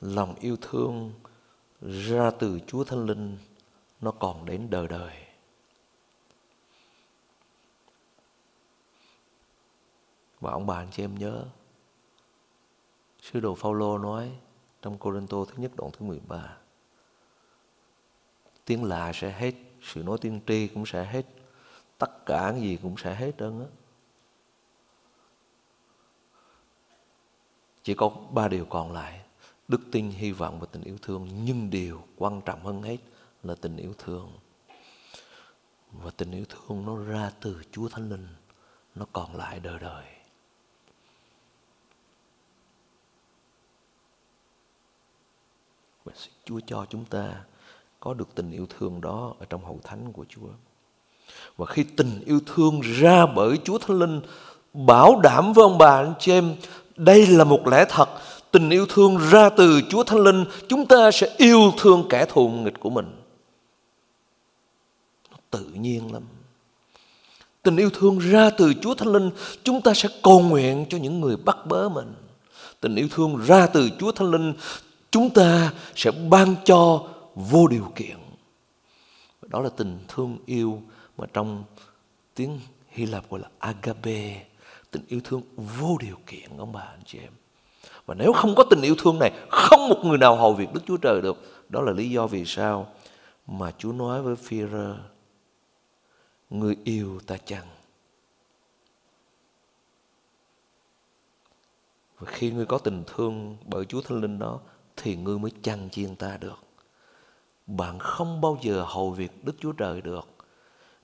Lòng yêu thương ra từ Chúa Thánh Linh nó còn đến đời đời. Và ông bà anh chị em nhớ Sứ đồ Phaolô nói trong Corinto thứ nhất đoạn thứ 13 Tiếng lạ sẽ hết Sự nói tiên tri cũng sẽ hết Tất cả cái gì cũng sẽ hết trơn á. Chỉ có ba điều còn lại Đức tin, hy vọng và tình yêu thương Nhưng điều quan trọng hơn hết là tình yêu thương. Và tình yêu thương nó ra từ Chúa Thánh Linh Nó còn lại đời đời. Và Chúa cho chúng ta có được tình yêu thương đó ở trong hậu thánh của Chúa. Và khi tình yêu thương ra bởi Chúa Thánh Linh, bảo đảm với ông bà, anh chị em, đây là một lẽ thật. Tình yêu thương ra từ Chúa Thánh Linh, chúng ta sẽ yêu thương kẻ thù nghịch của mình. Nó tự nhiên lắm. Tình yêu thương ra từ Chúa Thánh Linh, chúng ta sẽ cầu nguyện cho những người bắt bớ mình. Tình yêu thương ra từ Chúa Thánh Linh chúng ta sẽ ban cho vô điều kiện. Đó là tình thương yêu mà trong tiếng Hy Lạp gọi là agape, tình yêu thương vô điều kiện, ông bà, anh chị em. Và nếu không có tình yêu thương này, không một người nào hầu việc Đức Chúa Trời được. Đó là lý do vì sao mà Chúa nói với phi rơ người yêu ta chăng? Và khi ngươi có tình thương bởi Chúa Thánh Linh đó thì ngươi mới chăn chiên ta được. Bạn không bao giờ hầu việc Đức Chúa Trời được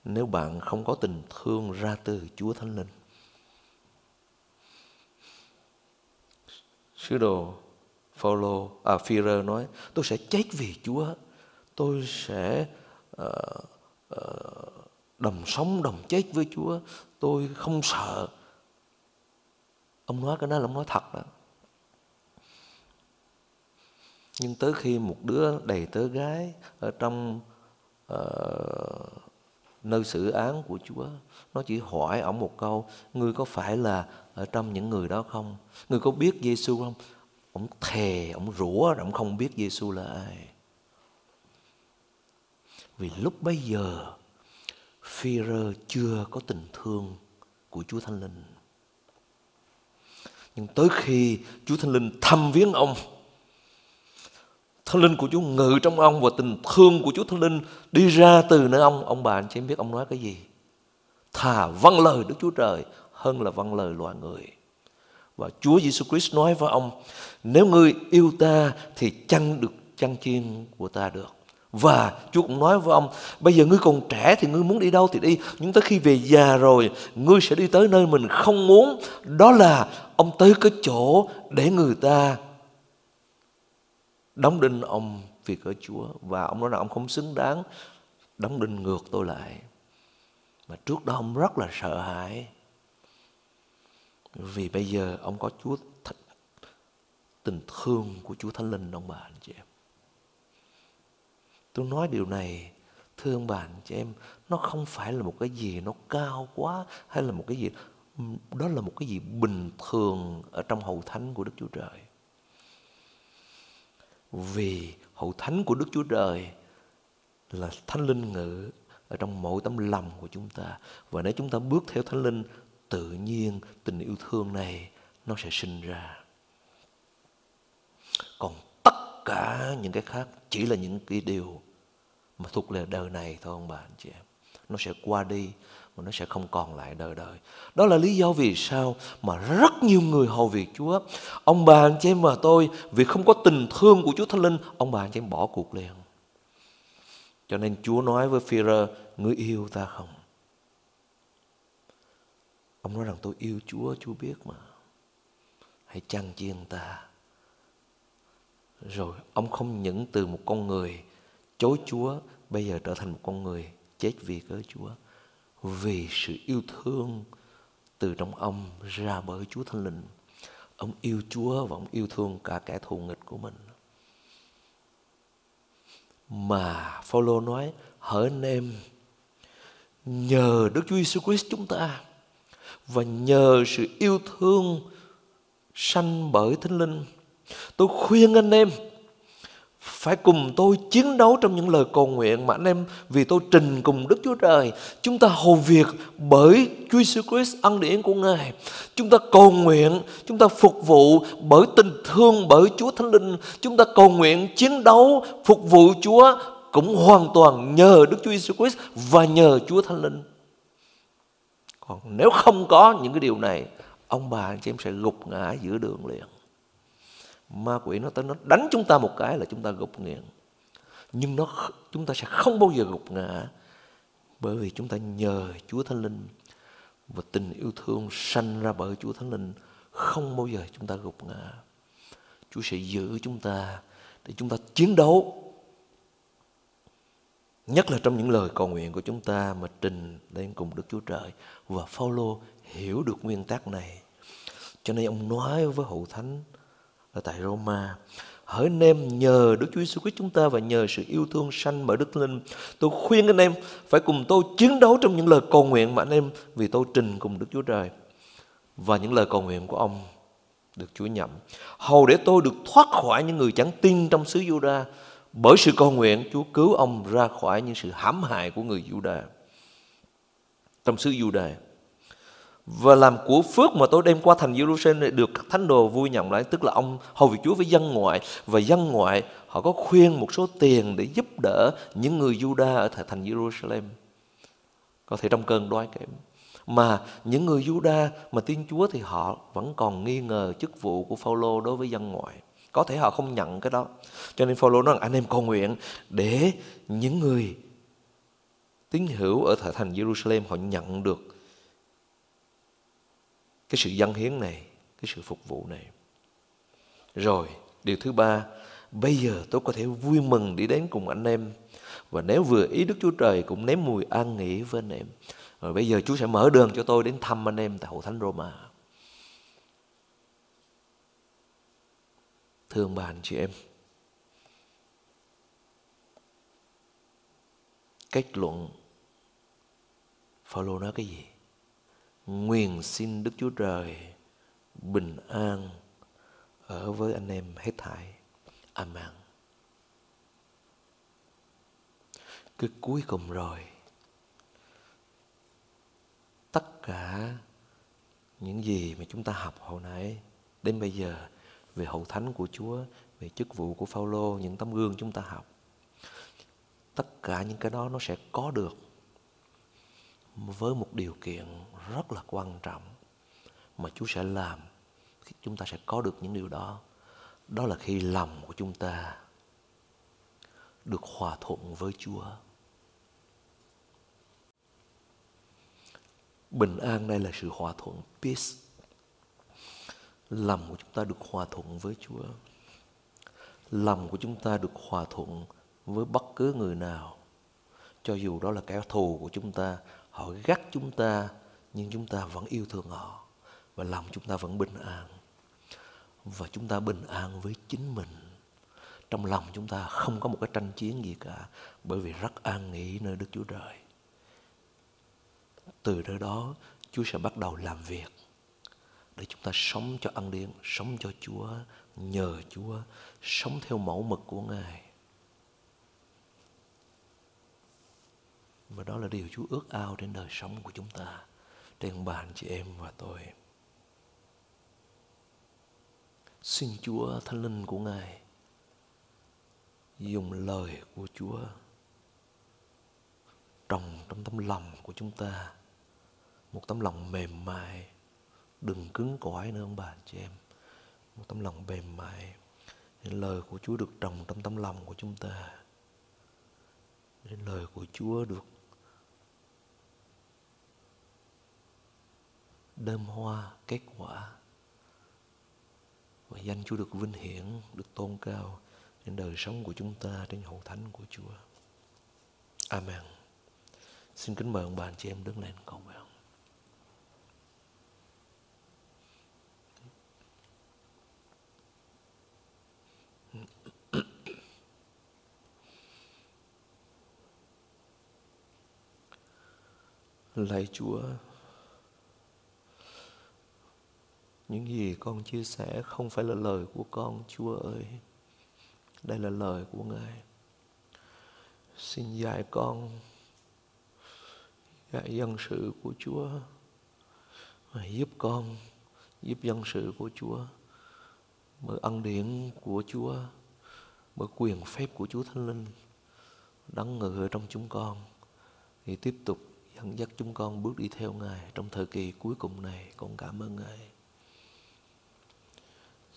nếu bạn không có tình thương ra từ Chúa Thánh Linh. Sứ đồ Phaolô à Phi-rơ nói tôi sẽ chết vì Chúa. Tôi sẽ uh, uh, đồng sống đồng chết với Chúa. Tôi không sợ. Ông nói cái đó là ông nói thật đó nhưng tới khi một đứa đầy tớ gái ở trong uh, nơi xử án của Chúa nó chỉ hỏi ông một câu ngươi có phải là ở trong những người đó không? Ngươi có biết Giêsu không? Ông thề ông rủa ông không biết Giêsu là ai. Vì lúc bấy giờ phi chưa có tình thương của Chúa Thánh Linh. Nhưng tới khi Chúa Thánh Linh thăm viếng ông Thánh linh của Chúa ngự trong ông và tình thương của Chúa Thánh linh đi ra từ nơi ông. Ông bà anh chị biết ông nói cái gì? Thà vâng lời Đức Chúa Trời hơn là vâng lời loài người. Và Chúa Giêsu Christ nói với ông, nếu ngươi yêu ta thì chăn được chăn chiên của ta được. Và Chúa cũng nói với ông, bây giờ ngươi còn trẻ thì ngươi muốn đi đâu thì đi. Nhưng tới khi về già rồi, ngươi sẽ đi tới nơi mình không muốn. Đó là ông tới cái chỗ để người ta đóng đinh ông việc ở Chúa và ông nói là ông không xứng đáng đóng đinh ngược tôi lại. Mà trước đó ông rất là sợ hãi. Vì bây giờ ông có Chúa th- tình thương của Chúa Thánh Linh, ông bà, anh chị em. Tôi nói điều này, thưa ông bà, anh chị em, nó không phải là một cái gì nó cao quá hay là một cái gì đó là một cái gì bình thường ở trong hậu thánh của Đức Chúa Trời. Vì hậu thánh của Đức Chúa Trời là thánh linh ngự ở trong mỗi tấm lòng của chúng ta. Và nếu chúng ta bước theo thánh linh, tự nhiên tình yêu thương này nó sẽ sinh ra. Còn tất cả những cái khác chỉ là những cái điều mà thuộc về đời này thôi ông bà anh chị em. Nó sẽ qua đi mà nó sẽ không còn lại đời đời. Đó là lý do vì sao mà rất nhiều người hầu việc Chúa. Ông bà anh chị em và tôi vì không có tình thương của Chúa Thánh Linh, ông bà anh chị em bỏ cuộc liền. Cho nên Chúa nói với Phi-rơ, ngươi yêu ta không? Ông nói rằng tôi yêu Chúa, Chúa biết mà. Hãy chăn chiên ta. Rồi ông không những từ một con người chối Chúa, bây giờ trở thành một con người chết vì cớ Chúa vì sự yêu thương từ trong ông ra bởi Chúa Thánh Linh. Ông yêu Chúa và ông yêu thương cả kẻ thù nghịch của mình. Mà Phaolô nói, hỡi anh em, nhờ Đức Chúa Giêsu Christ chúng ta và nhờ sự yêu thương sanh bởi Thánh Linh, tôi khuyên anh em phải cùng tôi chiến đấu trong những lời cầu nguyện mà anh em vì tôi trình cùng Đức Chúa Trời. Chúng ta hầu việc bởi Chúa Jesus Christ ân điển của Ngài. Chúng ta cầu nguyện, chúng ta phục vụ bởi tình thương bởi Chúa Thánh Linh. Chúng ta cầu nguyện chiến đấu phục vụ Chúa cũng hoàn toàn nhờ Đức Chúa Jesus Christ và nhờ Chúa Thánh Linh. Còn nếu không có những cái điều này, ông bà anh chị em sẽ gục ngã giữa đường liền ma quỷ nó tới nó đánh chúng ta một cái là chúng ta gục nghiện. Nhưng nó chúng ta sẽ không bao giờ gục ngã, bởi vì chúng ta nhờ Chúa Thánh Linh và tình yêu thương sanh ra bởi Chúa Thánh Linh, không bao giờ chúng ta gục ngã. Chúa sẽ giữ chúng ta để chúng ta chiến đấu. Nhất là trong những lời cầu nguyện của chúng ta mà trình lên cùng Đức Chúa Trời và Phaolô hiểu được nguyên tắc này. Cho nên ông nói với hậu thánh ở tại Roma. Hỡi anh em, nhờ Đức Chúa Jesus Christ chúng ta và nhờ sự yêu thương sanh bởi Đức Linh. Tôi khuyên anh em phải cùng tôi chiến đấu trong những lời cầu nguyện mà anh em, vì tôi trình cùng Đức Chúa Trời. Và những lời cầu nguyện của ông được Chúa nhậm. Hầu để tôi được thoát khỏi những người chẳng tin trong xứ Juda. Bởi sự cầu nguyện Chúa cứu ông ra khỏi những sự hãm hại của người Juda. Trong xứ Juda và làm của phước mà tôi đem qua thành Jerusalem để được các thánh đồ vui nhận lại, tức là ông hầu việc Chúa với dân ngoại. Và dân ngoại, họ có khuyên một số tiền để giúp đỡ những người Juda ở thành Jerusalem. Có thể trong cơn đói kém mà những người Juda mà tin Chúa thì họ vẫn còn nghi ngờ chức vụ của Phaolô đối với dân ngoại. Có thể họ không nhận cái đó. Cho nên Phaolô nói anh em cầu nguyện để những người tín hữu ở thành Jerusalem họ nhận được cái sự dân hiến này, cái sự phục vụ này. Rồi, điều thứ ba, bây giờ tôi có thể vui mừng đi đến cùng anh em. Và nếu vừa ý Đức Chúa Trời cũng nếm mùi an nghỉ với anh em. Rồi bây giờ Chúa sẽ mở đường cho tôi đến thăm anh em tại hội thánh Roma. Thương bà anh chị em. Kết luận Phaolô nói cái gì? Nguyện xin Đức Chúa Trời bình an ở với anh em hết thảy. Amen. Cái cuối cùng rồi, tất cả những gì mà chúng ta học hồi nãy đến bây giờ về hậu thánh của Chúa, về chức vụ của Phaolô, những tấm gương chúng ta học. Tất cả những cái đó nó sẽ có được với một điều kiện rất là quan trọng mà Chúa sẽ làm khi chúng ta sẽ có được những điều đó. Đó là khi lòng của chúng ta được hòa thuận với Chúa. Bình an đây là sự hòa thuận, peace. Lòng của chúng ta được hòa thuận với Chúa. Lòng của chúng ta được hòa thuận với bất cứ người nào. Cho dù đó là kẻ thù của chúng ta, họ gắt chúng ta nhưng chúng ta vẫn yêu thương họ và lòng chúng ta vẫn bình an và chúng ta bình an với chính mình trong lòng chúng ta không có một cái tranh chiến gì cả bởi vì rất an nghỉ nơi Đức Chúa Trời. Từ nơi đó Chúa sẽ bắt đầu làm việc để chúng ta sống cho ăn điên sống cho Chúa, nhờ Chúa, sống theo mẫu mực của Ngài. Và đó là điều Chúa ước ao trên đời sống của chúng ta, trên bạn chị em và tôi. Xin Chúa Thánh Linh của Ngài dùng lời của Chúa trồng trong tấm lòng của chúng ta một tấm lòng mềm mại đừng cứng cỏi nữa ông bà chị em một tấm lòng mềm mại nên lời của Chúa được trồng trong tấm lòng của chúng ta nên lời của Chúa được đơm hoa kết quả. Và danh Chúa được vinh hiển, được tôn cao trên đời sống của chúng ta, trên hậu thánh của Chúa. Amen. Xin kính mời ông bà, anh chị em đứng lên, cầu nguyện. Lạy Chúa những gì con chia sẻ không phải là lời của con, Chúa ơi đây là lời của Ngài xin dạy con, dạy dân sự của Chúa, và giúp con, giúp dân sự của Chúa, mở ân điển của Chúa, mở quyền phép của Chúa Thánh Linh, đấng ngự trong chúng con, thì tiếp tục dẫn dắt chúng con bước đi theo Ngài trong thời kỳ cuối cùng này. Con cảm ơn Ngài.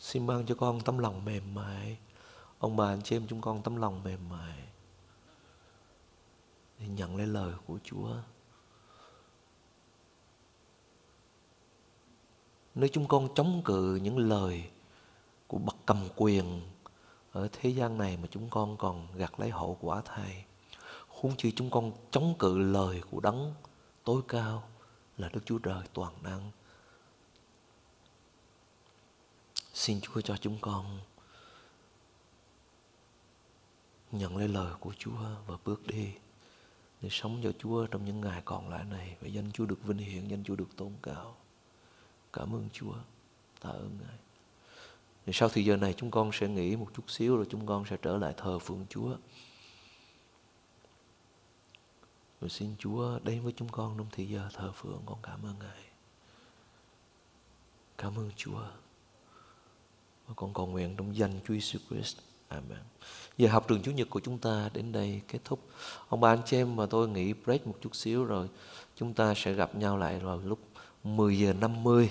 Xin ban cho con tấm lòng mềm mại. Ông bà, anh chị em chúng con tấm lòng mềm mại. Để nhận lấy lời của Chúa. Nếu chúng con chống cự những lời của bậc cầm quyền ở thế gian này mà chúng con còn gặt lấy hậu quả thay, huống chi chúng con chống cự lời của đấng tối cao là Đức Chúa Trời toàn năng. Xin Chúa cho chúng con nhận lấy lời của Chúa và bước đi để sống cho Chúa trong những ngày còn lại này và danh Chúa được vinh hiển, danh Chúa được tôn cao. Cảm ơn Chúa, tạ ơn Ngài. Thì sau thì giờ này chúng con sẽ nghỉ một chút xíu rồi chúng con sẽ trở lại thờ phượng Chúa. Rồi xin Chúa đến với chúng con trong thời giờ thờ phượng con cảm ơn Ngài. Cảm ơn Chúa. Và con cầu nguyện trong danh Chúa Jesus Christ. Amen. Giờ học trường Chủ nhật của chúng ta đến đây kết thúc. Ông bà, anh chị em và tôi nghỉ break một chút xíu rồi chúng ta sẽ gặp nhau lại vào lúc 10 giờ 50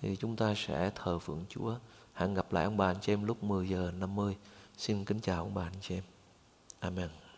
thì chúng ta sẽ thờ phượng Chúa. Hẹn gặp lại ông bà, anh chị em lúc 10 giờ 50. Xin kính chào ông bà, anh chị em. Amen.